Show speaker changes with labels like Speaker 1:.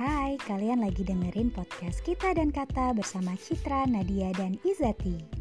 Speaker 1: Hai, kalian lagi dengerin podcast Kita dan Kata bersama Citra, Nadia, dan Izati.